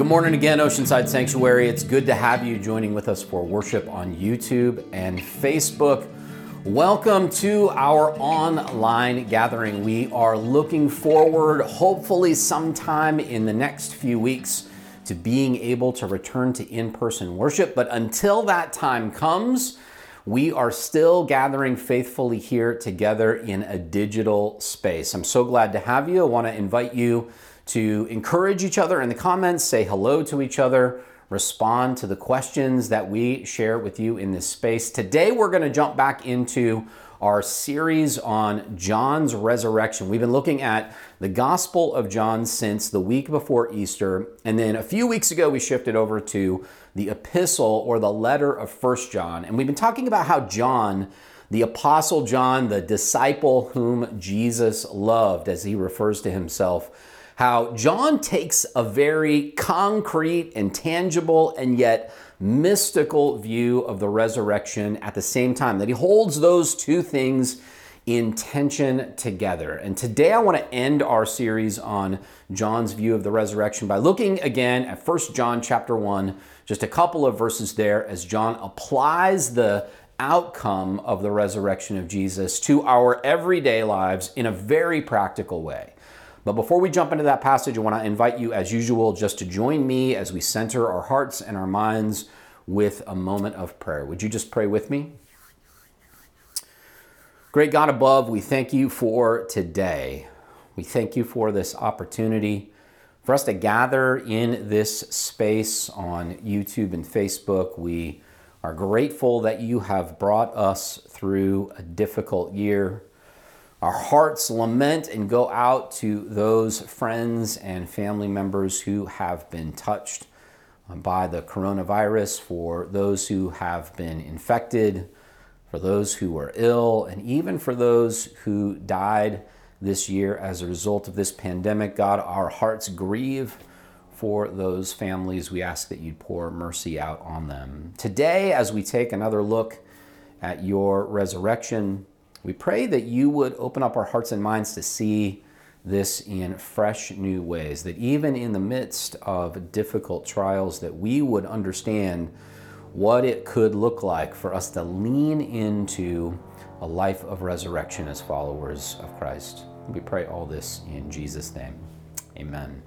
good morning again, Oceanside Sanctuary. It's good to have you joining with us for worship on YouTube and Facebook. Welcome to our online gathering. We are looking forward, hopefully, sometime in the next few weeks, to being able to return to in person worship. But until that time comes, we are still gathering faithfully here together in a digital space. I'm so glad to have you. I want to invite you to encourage each other in the comments, say hello to each other, respond to the questions that we share with you in this space. Today, we're going to jump back into our series on John's resurrection. We've been looking at the Gospel of John since the week before Easter, and then a few weeks ago, we shifted over to the epistle or the letter of First John. And we've been talking about how John, the Apostle John, the disciple whom Jesus loved, as he refers to himself, how John takes a very concrete and tangible and yet mystical view of the resurrection at the same time, that he holds those two things in tension together. And today I want to end our series on John's view of the resurrection by looking again at 1 John chapter 1, just a couple of verses there as John applies the outcome of the resurrection of Jesus to our everyday lives in a very practical way. But before we jump into that passage, I want to invite you, as usual, just to join me as we center our hearts and our minds with a moment of prayer. Would you just pray with me? Great God above, we thank you for today. We thank you for this opportunity for us to gather in this space on YouTube and Facebook. We are grateful that you have brought us through a difficult year. Our hearts lament and go out to those friends and family members who have been touched uh, by the coronavirus, for those who have been infected, for those who are ill, and even for those who died this year as a result of this pandemic. God, our hearts grieve for those families. We ask that you'd pour mercy out on them. Today, as we take another look at your resurrection, we pray that you would open up our hearts and minds to see this in fresh new ways, that even in the midst of difficult trials, that we would understand what it could look like for us to lean into a life of resurrection as followers of Christ. We pray all this in Jesus' name. Amen.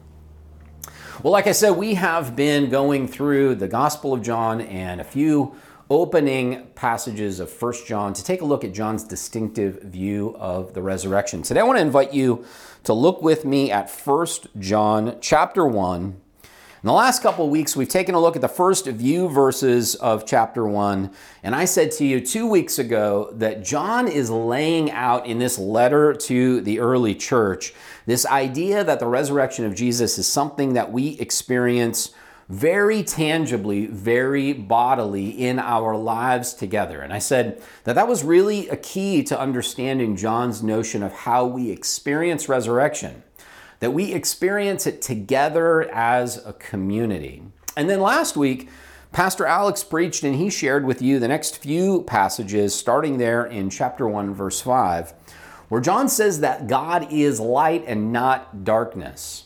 Well, like I said, we have been going through the Gospel of John and a few opening passages of First John to take a look at John's distinctive view of the resurrection. Today I want to invite you to look with me at First John chapter 1. In the last couple of weeks, we've taken a look at the first few verses of chapter 1. And I said to you two weeks ago that John is laying out in this letter to the early church this idea that the resurrection of Jesus is something that we experience very tangibly, very bodily in our lives together. And I said that that was really a key to understanding John's notion of how we experience resurrection, that we experience it together as a community. And then last week, Pastor Alex preached and he shared with you the next few passages, starting there in chapter 1, verse 5, where John says that God is light and not darkness.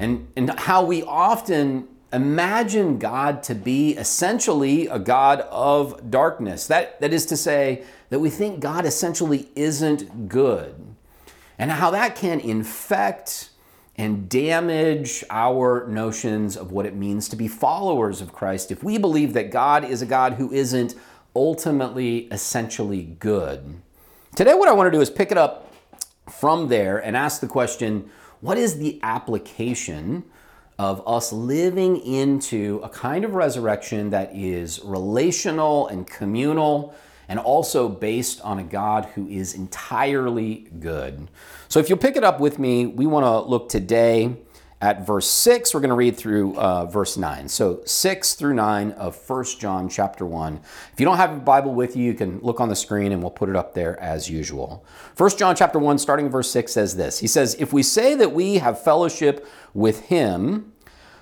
And, and how we often imagine God to be essentially a God of darkness. That, that is to say, that we think God essentially isn't good. And how that can infect and damage our notions of what it means to be followers of Christ if we believe that God is a God who isn't ultimately essentially good. Today, what I want to do is pick it up from there and ask the question what is the application? Of us living into a kind of resurrection that is relational and communal and also based on a God who is entirely good. So, if you'll pick it up with me, we want to look today at verse 6. We're going to read through uh, verse 9. So 6 through 9 of First John chapter 1. If you don't have a Bible with you, you can look on the screen and we'll put it up there as usual. First John chapter 1, starting verse 6, says this. He says, If we say that we have fellowship with him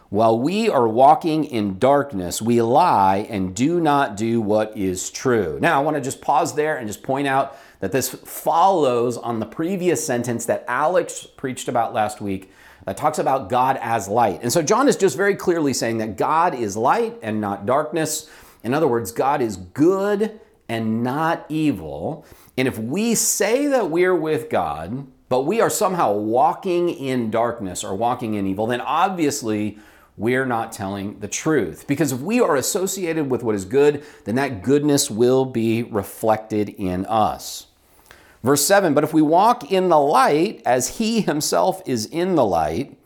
while we are walking in darkness, we lie and do not do what is true. Now, I want to just pause there and just point out that this follows on the previous sentence that Alex preached about last week that talks about God as light. And so John is just very clearly saying that God is light and not darkness. In other words, God is good and not evil. And if we say that we're with God, but we are somehow walking in darkness or walking in evil, then obviously we're not telling the truth. Because if we are associated with what is good, then that goodness will be reflected in us. Verse 7 But if we walk in the light as he himself is in the light,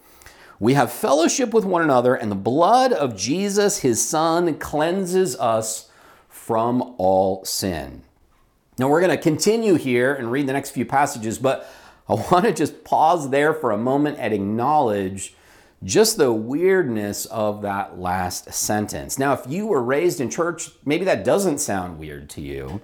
we have fellowship with one another, and the blood of Jesus, his son, cleanses us from all sin. Now, we're going to continue here and read the next few passages, but I want to just pause there for a moment and acknowledge just the weirdness of that last sentence. Now, if you were raised in church, maybe that doesn't sound weird to you.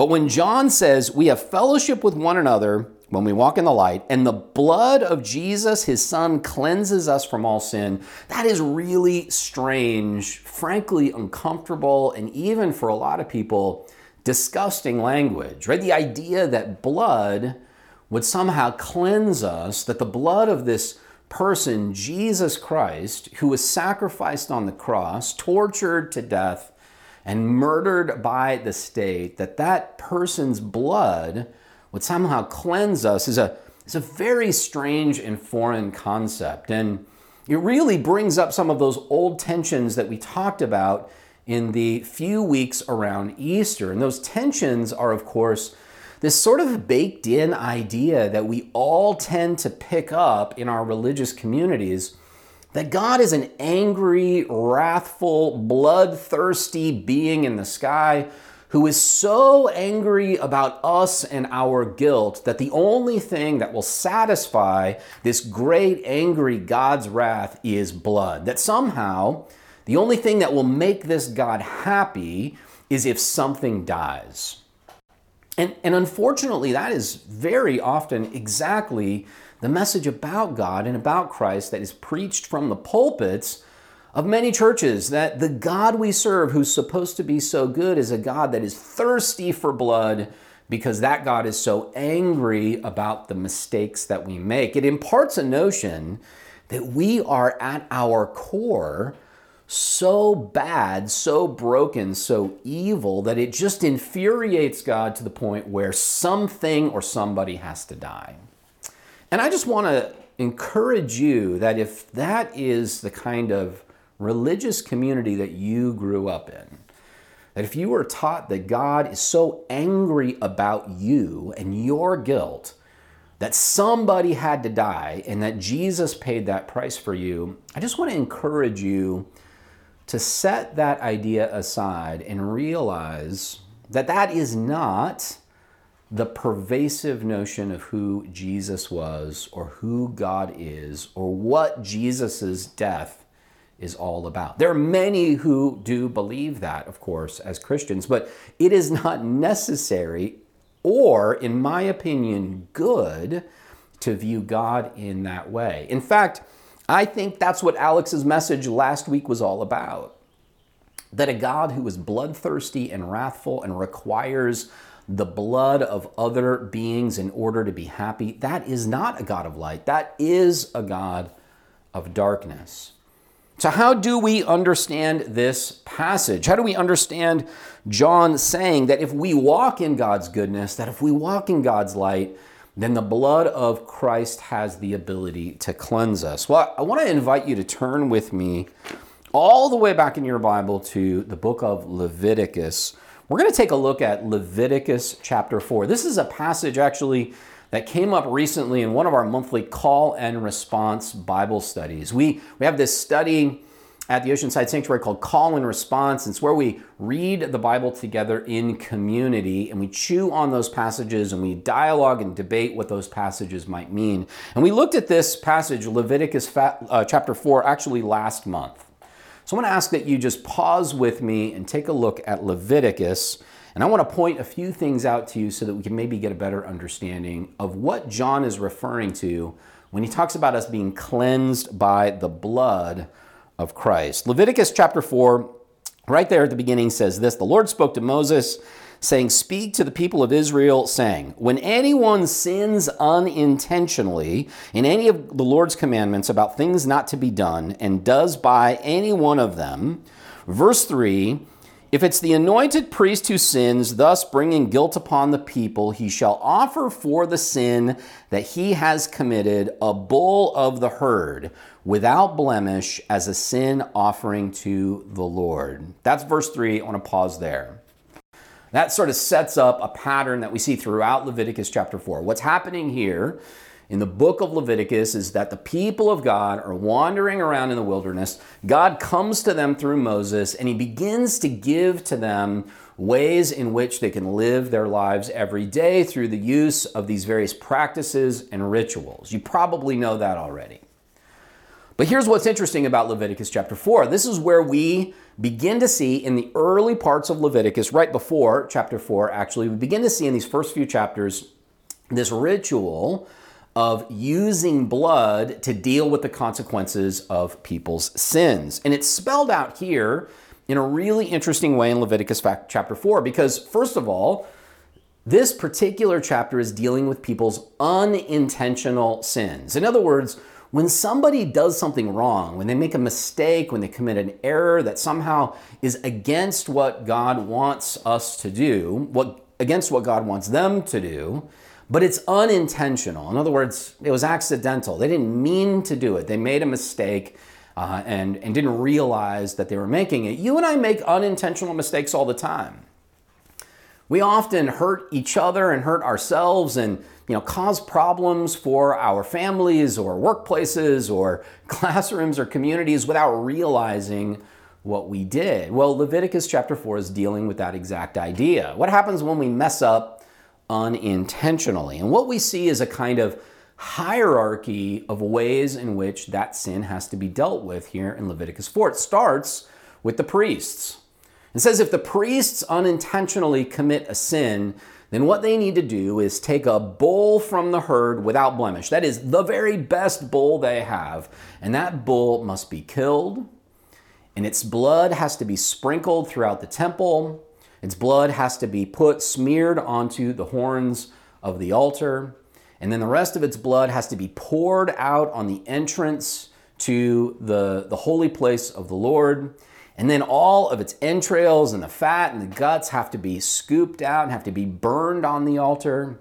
But when John says we have fellowship with one another when we walk in the light, and the blood of Jesus, his son, cleanses us from all sin, that is really strange, frankly uncomfortable, and even for a lot of people, disgusting language, right? The idea that blood would somehow cleanse us, that the blood of this person, Jesus Christ, who was sacrificed on the cross, tortured to death, and murdered by the state, that that person's blood would somehow cleanse us is a, is a very strange and foreign concept. And it really brings up some of those old tensions that we talked about in the few weeks around Easter. And those tensions are, of course, this sort of baked in idea that we all tend to pick up in our religious communities that God is an angry, wrathful, bloodthirsty being in the sky who is so angry about us and our guilt that the only thing that will satisfy this great, angry God's wrath is blood. That somehow the only thing that will make this God happy is if something dies. And, and unfortunately, that is very often exactly the message about God and about Christ that is preached from the pulpits of many churches that the God we serve, who's supposed to be so good, is a God that is thirsty for blood because that God is so angry about the mistakes that we make. It imparts a notion that we are at our core so bad, so broken, so evil that it just infuriates God to the point where something or somebody has to die. And I just want to encourage you that if that is the kind of religious community that you grew up in, that if you were taught that God is so angry about you and your guilt, that somebody had to die and that Jesus paid that price for you, I just want to encourage you to set that idea aside and realize that that is not the pervasive notion of who Jesus was or who God is or what Jesus' death is all about. There are many who do believe that, of course, as Christians, but it is not necessary or, in my opinion, good to view God in that way. In fact, I think that's what Alex's message last week was all about. That a God who is bloodthirsty and wrathful and requires the blood of other beings in order to be happy, that is not a God of light. That is a God of darkness. So, how do we understand this passage? How do we understand John saying that if we walk in God's goodness, that if we walk in God's light, then the blood of Christ has the ability to cleanse us. Well, I want to invite you to turn with me all the way back in your Bible to the book of Leviticus. We're going to take a look at Leviticus chapter 4. This is a passage actually that came up recently in one of our monthly call and response Bible studies. We, we have this study at the Oceanside Sanctuary called Call and Response. It's where we read the Bible together in community and we chew on those passages and we dialogue and debate what those passages might mean. And we looked at this passage, Leviticus uh, chapter 4, actually last month. So I'm going to ask that you just pause with me and take a look at Leviticus. And I want to point a few things out to you so that we can maybe get a better understanding of what John is referring to when he talks about us being cleansed by the blood of Christ. Leviticus chapter 4, right there at the beginning, says this The Lord spoke to Moses, saying, Speak to the people of Israel, saying, When anyone sins unintentionally in any of the Lord's commandments about things not to be done, and does by any one of them, verse 3, if it's the anointed priest who sins, thus bringing guilt upon the people, he shall offer for the sin that he has committed a bull of the herd without blemish as a sin offering to the Lord. That's verse 3. I want to pause there. That sort of sets up a pattern that we see throughout Leviticus chapter 4. What's happening here in the book of Leviticus is that the people of God are wandering around in the wilderness. God comes to them through Moses and he begins to give to them ways in which they can live their lives every day through the use of these various practices and rituals. You probably know that already. But here's what's interesting about Leviticus chapter 4. This is where we begin to see in the early parts of Leviticus, right before chapter 4, actually, we begin to see in these first few chapters this ritual of using blood to deal with the consequences of people's sins. And it's spelled out here in a really interesting way in Leviticus chapter 4 because, first of all, this particular chapter is dealing with people's unintentional sins. In other words, when somebody does something wrong, when they make a mistake, when they commit an error that somehow is against what God wants us to do, what against what God wants them to do, but it's unintentional. In other words, it was accidental. They didn't mean to do it. They made a mistake uh, and, and didn't realize that they were making it. You and I make unintentional mistakes all the time. We often hurt each other and hurt ourselves and you know, cause problems for our families or workplaces or classrooms or communities without realizing what we did. Well, Leviticus chapter 4 is dealing with that exact idea. What happens when we mess up unintentionally. And what we see is a kind of hierarchy of ways in which that sin has to be dealt with here in Leviticus 4. It starts with the priests. It says if the priests unintentionally commit a sin, then what they need to do is take a bull from the herd without blemish. That is the very best bull they have. And that bull must be killed, and its blood has to be sprinkled throughout the temple. Its blood has to be put smeared onto the horns of the altar. And then the rest of its blood has to be poured out on the entrance to the, the holy place of the Lord. And then all of its entrails and the fat and the guts have to be scooped out and have to be burned on the altar.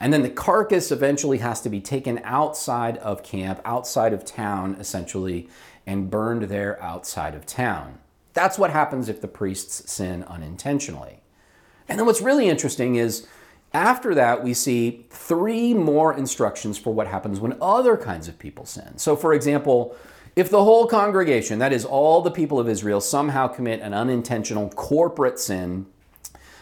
And then the carcass eventually has to be taken outside of camp, outside of town, essentially, and burned there outside of town. That's what happens if the priests sin unintentionally. And then what's really interesting is after that, we see three more instructions for what happens when other kinds of people sin. So, for example, if the whole congregation, that is all the people of Israel, somehow commit an unintentional corporate sin,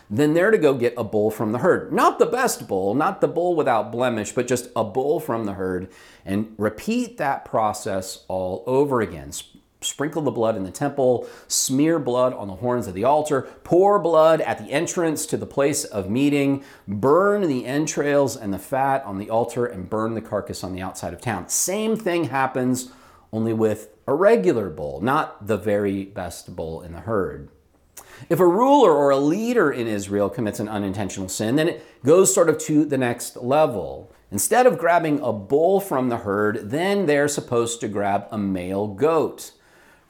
then they're to go get a bull from the herd. Not the best bull, not the bull without blemish, but just a bull from the herd, and repeat that process all over again sprinkle the blood in the temple, smear blood on the horns of the altar, pour blood at the entrance to the place of meeting, burn the entrails and the fat on the altar, and burn the carcass on the outside of town. Same thing happens, only with a regular bull, not the very best bull in the herd. If a ruler or a leader in Israel commits an unintentional sin, then it goes sort of to the next level. Instead of grabbing a bull from the herd, then they're supposed to grab a male goat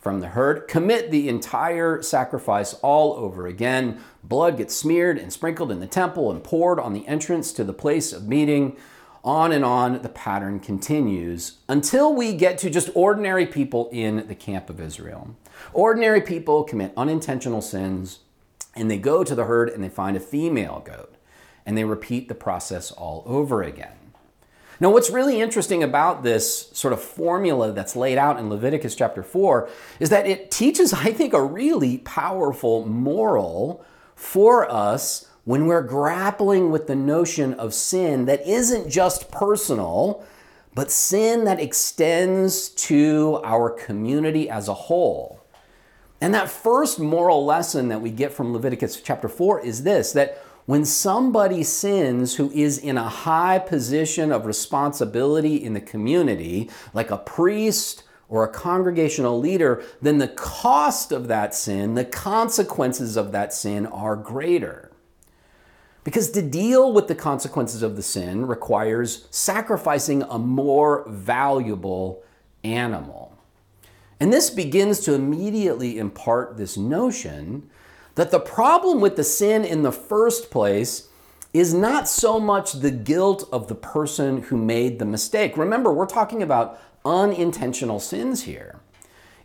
from the herd. Commit the entire sacrifice all over again. Blood gets smeared and sprinkled in the temple and poured on the entrance to the place of meeting. On and on, the pattern continues until we get to just ordinary people in the camp of Israel. Ordinary people commit unintentional sins, and they go to the herd and they find a female goat, and they repeat the process all over again. Now, what's really interesting about this sort of formula that's laid out in Leviticus chapter 4 is that it teaches, I think, a really powerful moral for us when we're grappling with the notion of sin that isn't just personal, but sin that extends to our community as a whole. And that first moral lesson that we get from Leviticus chapter 4 is this that when somebody sins who is in a high position of responsibility in the community, like a priest or a congregational leader, then the cost of that sin, the consequences of that sin are greater. Because to deal with the consequences of the sin requires sacrificing a more valuable animal. And this begins to immediately impart this notion that the problem with the sin in the first place is not so much the guilt of the person who made the mistake. Remember, we're talking about unintentional sins here.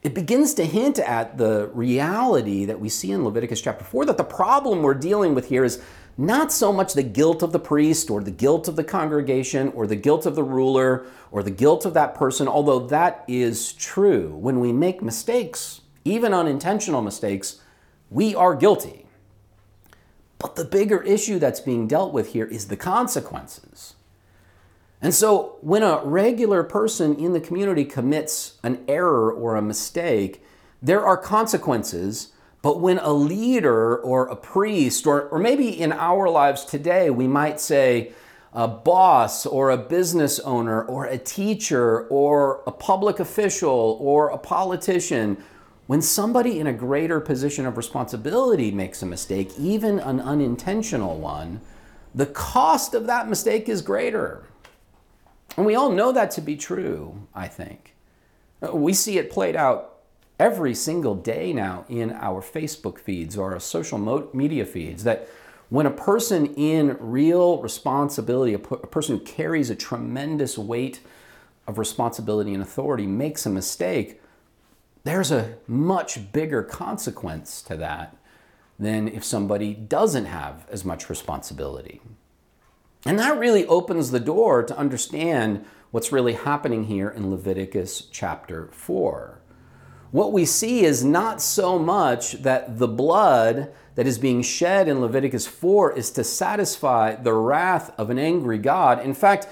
It begins to hint at the reality that we see in Leviticus chapter 4 that the problem we're dealing with here is not so much the guilt of the priest or the guilt of the congregation or the guilt of the ruler or the guilt of that person, although that is true. When we make mistakes, even unintentional mistakes, we are guilty. But the bigger issue that's being dealt with here is the consequences. And so, when a regular person in the community commits an error or a mistake, there are consequences. But when a leader or a priest, or, or maybe in our lives today, we might say a boss or a business owner or a teacher or a public official or a politician when somebody in a greater position of responsibility makes a mistake, even an unintentional one, the cost of that mistake is greater. And we all know that to be true, I think. We see it played out every single day now in our Facebook feeds or our social media feeds that when a person in real responsibility, a, person who carries a tremendous weight of responsibility and authority, makes a mistake, there's a much bigger consequence to that than if somebody doesn't have as much responsibility. And that really opens the door to understand what's really happening here in Leviticus chapter 4. What we see is not so much that the blood that is being shed in Leviticus 4 is to satisfy the wrath of an angry God. In fact,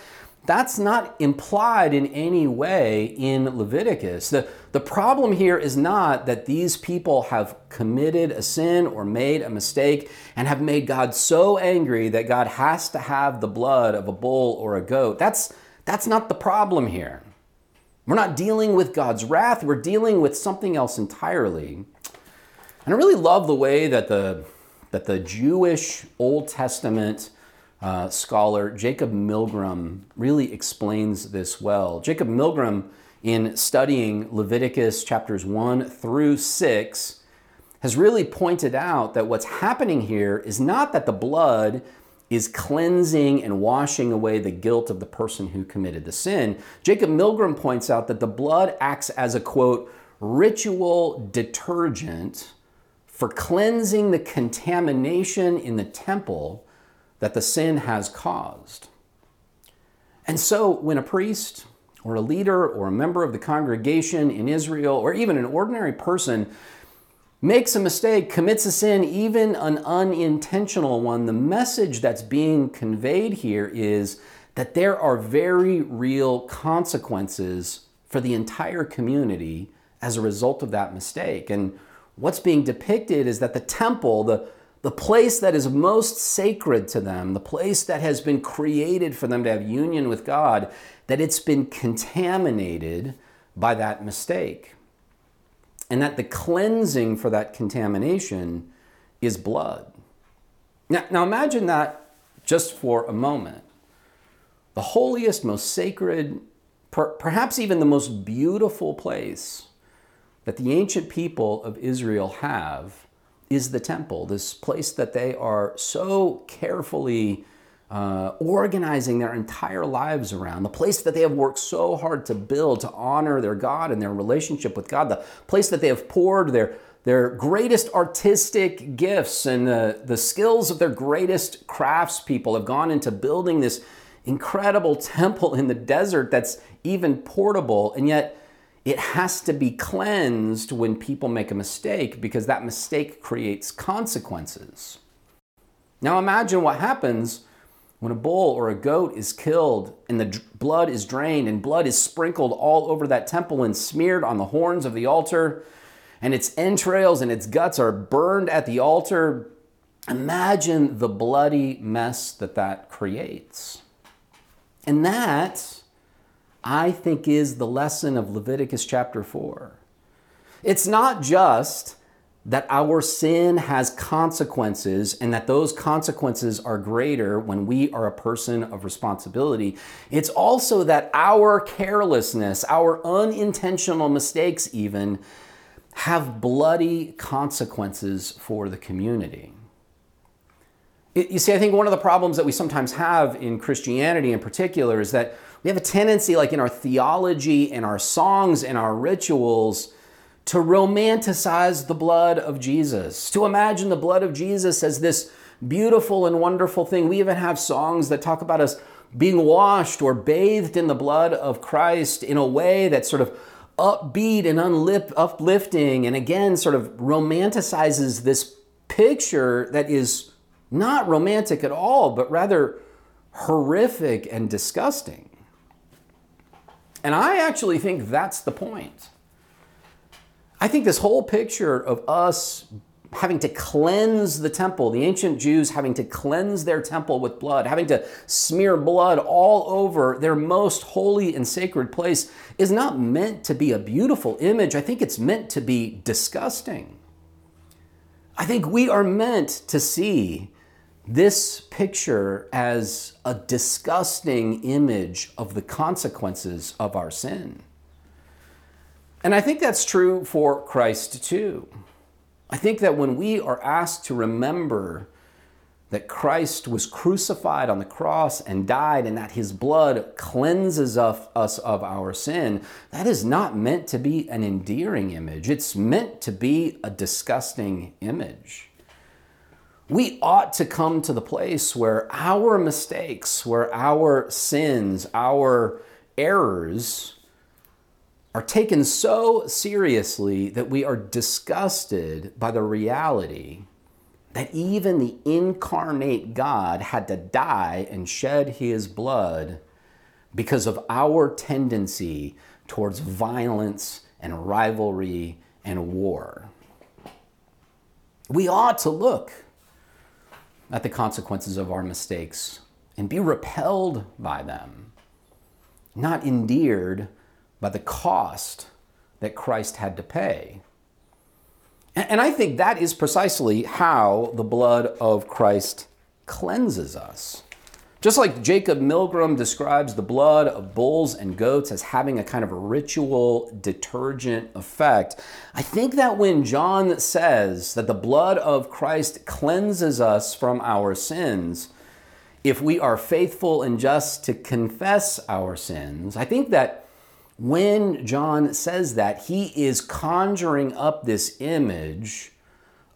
that's not implied in any way in Leviticus. The, the problem here is not that these people have committed a sin or made a mistake and have made God so angry that God has to have the blood of a bull or a goat. That's, that's not the problem here. We're not dealing with God's wrath, we're dealing with something else entirely. And I really love the way that the, that the Jewish Old Testament uh, scholar Jacob Milgrom really explains this well. Jacob Milgrom, in studying Leviticus chapters 1 through 6, has really pointed out that what's happening here is not that the blood is cleansing and washing away the guilt of the person who committed the sin. Jacob Milgrom points out that the blood acts as a quote, ritual detergent for cleansing the contamination in the temple that the sin has caused. And so when a priest or a leader or a member of the congregation in Israel or even an ordinary person makes a mistake, commits a sin, even an unintentional one, the message that's being conveyed here is that there are very real consequences for the entire community as a result of that mistake. And what's being depicted is that the temple, the the place that is most sacred to them, the place that has been created for them to have union with God, that it's been contaminated by that mistake. And that the cleansing for that contamination is blood. Now, now imagine that just for a moment. The holiest, most sacred, per, perhaps even the most beautiful place that the ancient people of Israel have is the temple, this place that they are so carefully uh, organizing their entire lives around, the place that they have worked so hard to build to honor their God and their relationship with God, the place that they have poured their, their greatest artistic gifts and the, the skills of their greatest craftspeople have gone into building this incredible temple in the desert that's even portable, and yet it has to be cleansed when people make a mistake because that mistake creates consequences. Now imagine what happens when a bull or a goat is killed and the blood is drained and blood is sprinkled all over that temple and smeared on the horns of the altar and its entrails and its guts are burned at the altar. Imagine the bloody mess that that creates. And that I think is the lesson of Leviticus chapter 4. It's not just that our sin has consequences and that those consequences are greater when we are a person of responsibility. It's also that our carelessness, our unintentional mistakes, even, have bloody consequences for the community. You see, I think one of the problems that we sometimes have in Christianity in particular is that we have a tendency, like in our theology and our songs and our rituals, to romanticize the blood of Jesus, to imagine the blood of Jesus as this beautiful and wonderful thing. We even have songs that talk about us being washed or bathed in the blood of Christ in a way that's sort of upbeat and unlip, uplifting, and again, sort of romanticizes this picture that is not romantic at all, but rather horrific and disgusting. And I actually think that's the point. I think this whole picture of us having to cleanse the temple, the ancient Jews having to cleanse their temple with blood, having to smear blood all over their most holy and sacred place, is not meant to be a beautiful image. I think it's meant to be disgusting. I think we are meant to see this picture as a disgusting image of the consequences of our sin. And I think that's true for Christ too. I think that when we are asked to remember that Christ was crucified on the cross and died, and that his blood cleanses us of our sin, that is not meant to be an endearing image. It's meant to be a disgusting image. We ought to come to the place where our mistakes, where our sins, our errors, are taken so seriously that we are disgusted by the reality that even the incarnate God had to die and shed his blood because of our tendency towards violence and rivalry and war. We ought to look at the consequences of our mistakes and be repelled by them, not endeared by the cost that Christ had to pay. And I think that is precisely how the blood of Christ cleanses us. Just like Jacob Milgrom describes the blood of bulls and goats as having a kind of ritual detergent effect, I think that when John says that the blood of Christ cleanses us from our sins, if we are faithful and just to confess our sins, I think that when John says that, he is conjuring up this image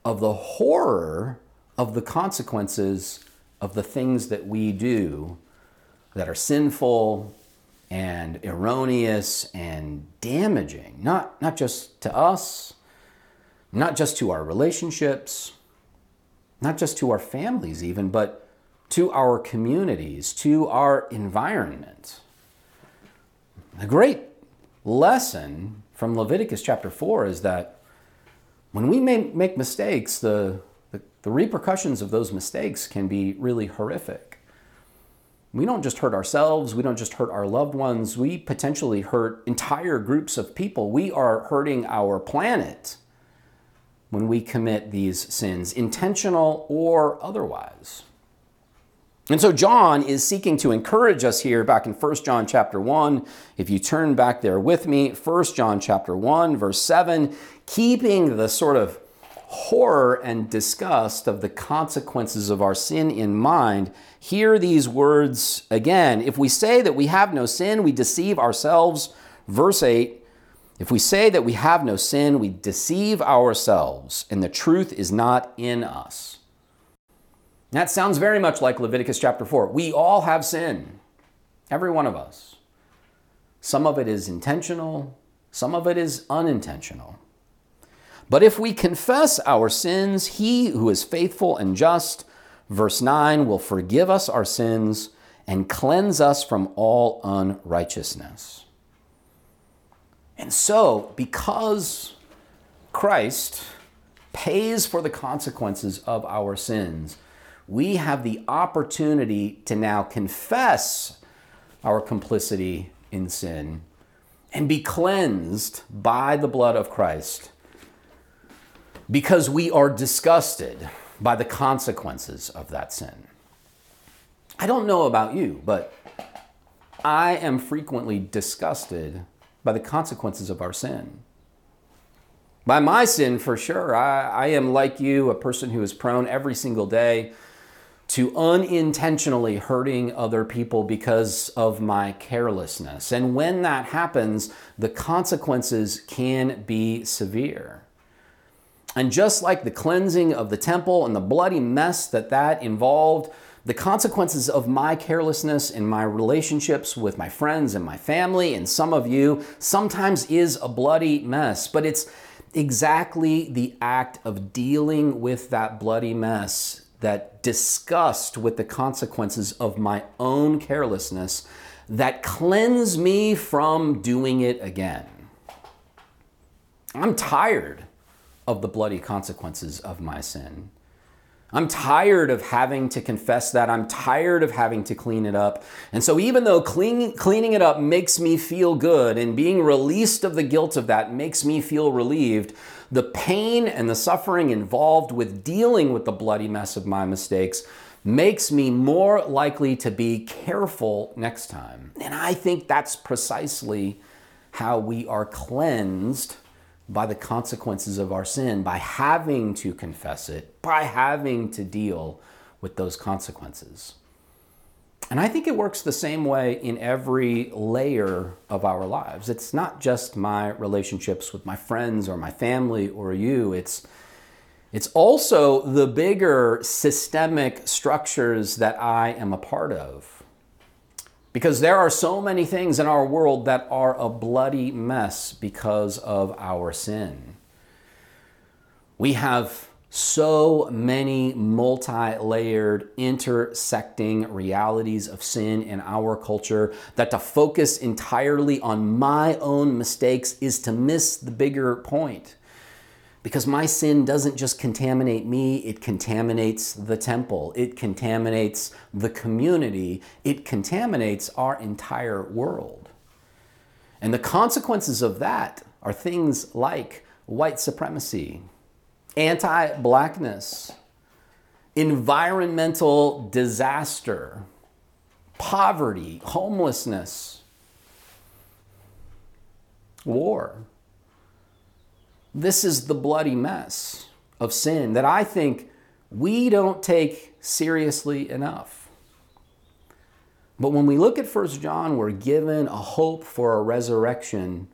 of the horror of the consequences of the things that we do that are sinful and erroneous and damaging, not, not just to us, not just to our relationships, not just to our families, even, but to our communities, to our environment. The great lesson from Leviticus chapter 4 is that when we make mistakes, the, the, repercussions of those mistakes can be really horrific. We don't just hurt ourselves, we don't just hurt our loved ones, we potentially hurt entire groups of people. We are hurting our planet when we commit these sins, intentional or otherwise. And so John is seeking to encourage us here back in 1 John chapter 1. If you turn back there with me, 1 John chapter 1 verse 7, keeping the sort of horror and disgust of the consequences of our sin in mind, hear these words again. If we say that we have no sin, we deceive ourselves. Verse 8, if we say that we have no sin, we deceive ourselves, and the truth is not in us. That sounds very much like Leviticus chapter 4. We all have sin, every one of us. Some of it is intentional, some of it is unintentional. But if we confess our sins, he who is faithful and just, verse 9, will forgive us our sins and cleanse us from all unrighteousness. And so, because Christ pays for the consequences of our sins, we have the opportunity to now confess our complicity in sin and be cleansed by the blood of Christ because we are disgusted by the consequences of that sin. I don't know about you, but I am frequently disgusted by the consequences of our sin. By my sin, for sure. I, I am like you, a person who is prone every single day to unintentionally hurting other people because of my carelessness. And when that happens, the consequences can be severe. And just like the cleansing of the temple and the bloody mess that that involved, the consequences of my carelessness in my relationships with my friends and my family and some of you sometimes is a bloody mess, but it's exactly the act of dealing with that bloody mess that disgust with the consequences of my own carelessness that cleanse me from doing it again. I'm tired of the bloody consequences of my sin. I'm tired of having to confess that. I'm tired of having to clean it up. And so, even though clean, cleaning it up makes me feel good and being released of the guilt of that makes me feel relieved, the pain and the suffering involved with dealing with the bloody mess of my mistakes makes me more likely to be careful next time. And I think that's precisely how we are cleansed by the consequences of our sin, by having to confess it, by having to deal with those consequences. And I think it works the same way in every layer of our lives. It's not just my relationships with my friends or my family or you. It's it's also the bigger systemic structures that I am a part of. Because there are so many things in our world that are a bloody mess because of our sin. We have so many multi layered, intersecting realities of sin in our culture that to focus entirely on my own mistakes is to miss the bigger point. Because my sin doesn't just contaminate me, it contaminates the temple, it contaminates the community, it contaminates our entire world. And the consequences of that are things like white supremacy, anti blackness, environmental disaster, poverty, homelessness, war. This is the bloody mess of sin that I think we don't take seriously enough. But when we look at 1 John, we're given a hope for a resurrection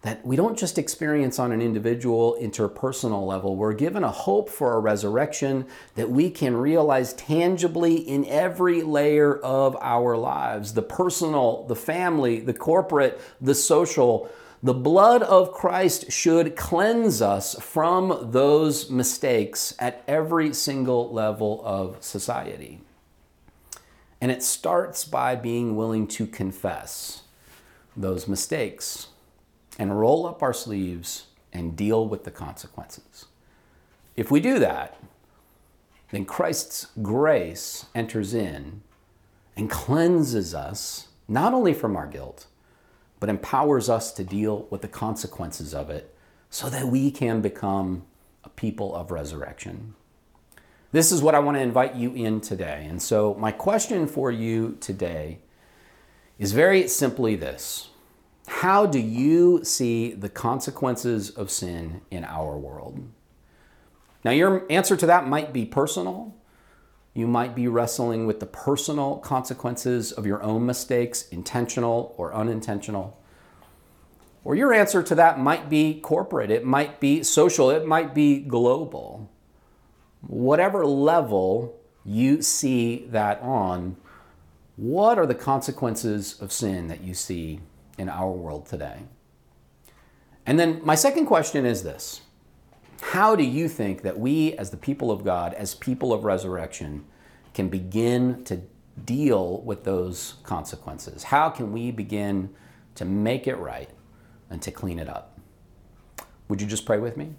that we don't just experience on an individual, interpersonal level. We're given a hope for a resurrection that we can realize tangibly in every layer of our lives the personal, the family, the corporate, the social. The blood of Christ should cleanse us from those mistakes at every single level of society. And it starts by being willing to confess those mistakes and roll up our sleeves and deal with the consequences. If we do that, then Christ's grace enters in and cleanses us not only from our guilt, but empowers us to deal with the consequences of it so that we can become a people of resurrection. This is what I want to invite you in today. And so, my question for you today is very simply this how do you see the consequences of sin in our world? Now, your answer to that might be personal. You might be wrestling with the personal consequences of your own mistakes, intentional or unintentional. Or your answer to that might be corporate, it might be social, it might be global. Whatever level you see that on, what are the consequences of sin that you see in our world today? And then my second question is this How do you think that we, as the people of God, as people of resurrection, can begin to deal with those consequences? How can we begin to make it right and to clean it up? Would you just pray with me?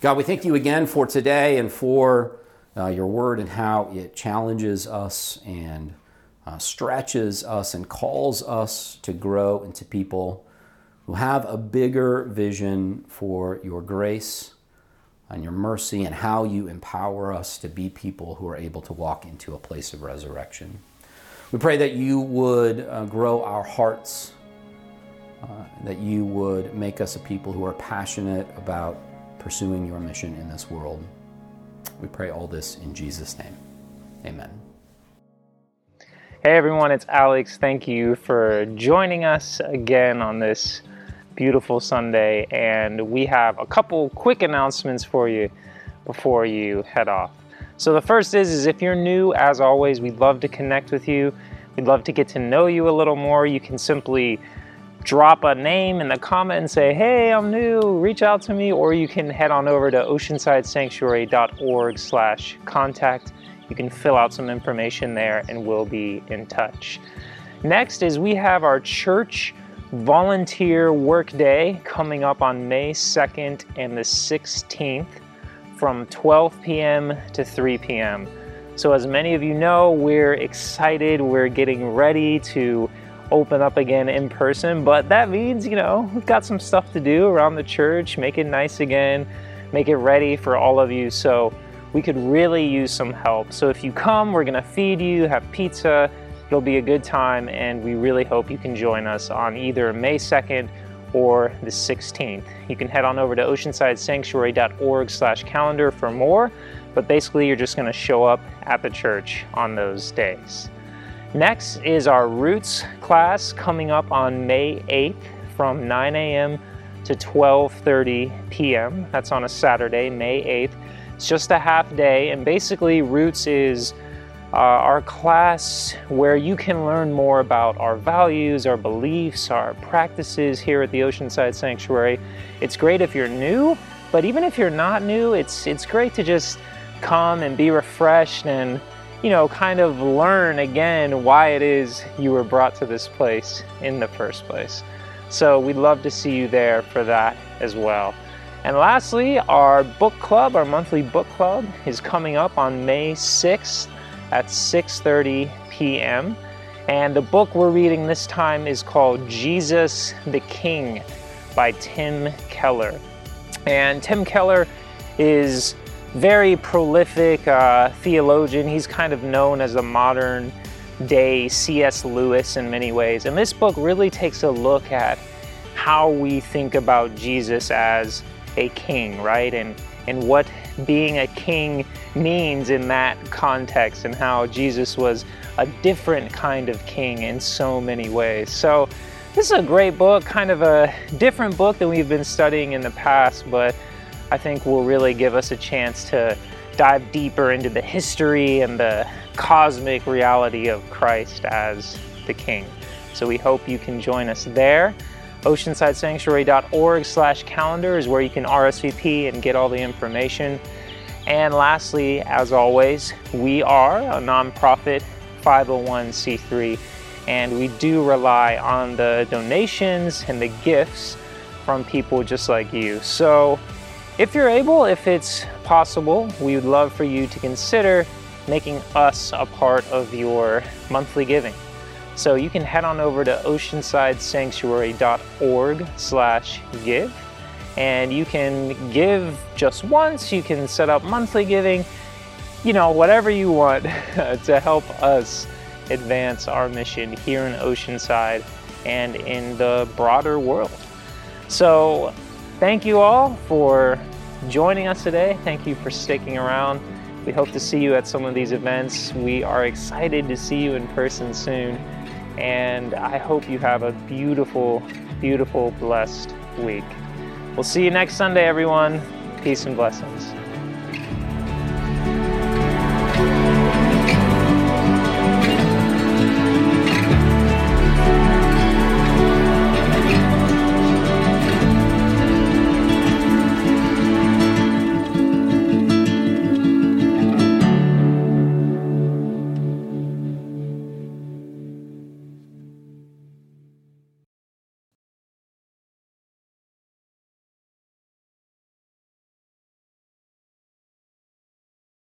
God, we thank you again for today and for uh, your word and how it challenges us and uh, stretches us and calls us to grow into people who have a bigger vision for your grace and your mercy and how you empower us to be people who are able to walk into a place of resurrection. We pray that you would uh, grow our hearts, uh, that you would make us a people who are passionate about pursuing your mission in this world. We pray all this in Jesus' name. Amen. Hey everyone, it's Alex. Thank you for joining us again on this beautiful Sunday. And we have a couple quick announcements for you before you head off. So the first is, is if you're new, as always, we'd love to connect with you. We'd love to get to know you a little more. You can simply drop a name in the comment and say, hey, I'm new, reach out to me, or you can head on over to oceansidesanctuary.org slash contact you can fill out some information there and we'll be in touch. Next is we have our church volunteer work day coming up on May 2nd and the 16th from 12 p.m. to 3 p.m. So, as many of you know, we're excited, we're getting ready to open up again in person, but that means, you know, we've got some stuff to do around the church, make it nice again, make it ready for all of you. So, we could really use some help. So if you come, we're gonna feed you, have pizza, it'll be a good time, and we really hope you can join us on either May 2nd or the 16th. You can head on over to oceansidesanctuary.org slash calendar for more, but basically you're just gonna show up at the church on those days. Next is our Roots class coming up on May 8th from 9 a.m. to 12.30 p.m. That's on a Saturday, May 8th. It's just a half day, and basically, Roots is uh, our class where you can learn more about our values, our beliefs, our practices here at the Oceanside Sanctuary. It's great if you're new, but even if you're not new, it's it's great to just come and be refreshed and you know kind of learn again why it is you were brought to this place in the first place. So we'd love to see you there for that as well. And lastly, our book club, our monthly book club, is coming up on May 6th at 6:30 p.m. And the book we're reading this time is called Jesus the King by Tim Keller. And Tim Keller is very prolific uh, theologian. He's kind of known as a modern day C.S. Lewis in many ways. And this book really takes a look at how we think about Jesus as a king, right? And and what being a king means in that context and how Jesus was a different kind of king in so many ways. So this is a great book, kind of a different book than we've been studying in the past, but I think will really give us a chance to dive deeper into the history and the cosmic reality of Christ as the king. So we hope you can join us there oceansidesanctuary.org slash calendar is where you can RSVP and get all the information. And lastly, as always, we are a nonprofit 501c3 and we do rely on the donations and the gifts from people just like you. So if you're able, if it's possible, we would love for you to consider making us a part of your monthly giving. So you can head on over to oceansidesanctuary.org slash give and you can give just once, you can set up monthly giving, you know, whatever you want to help us advance our mission here in Oceanside and in the broader world. So thank you all for joining us today. Thank you for sticking around. We hope to see you at some of these events. We are excited to see you in person soon. And I hope you have a beautiful, beautiful, blessed week. We'll see you next Sunday, everyone. Peace and blessings.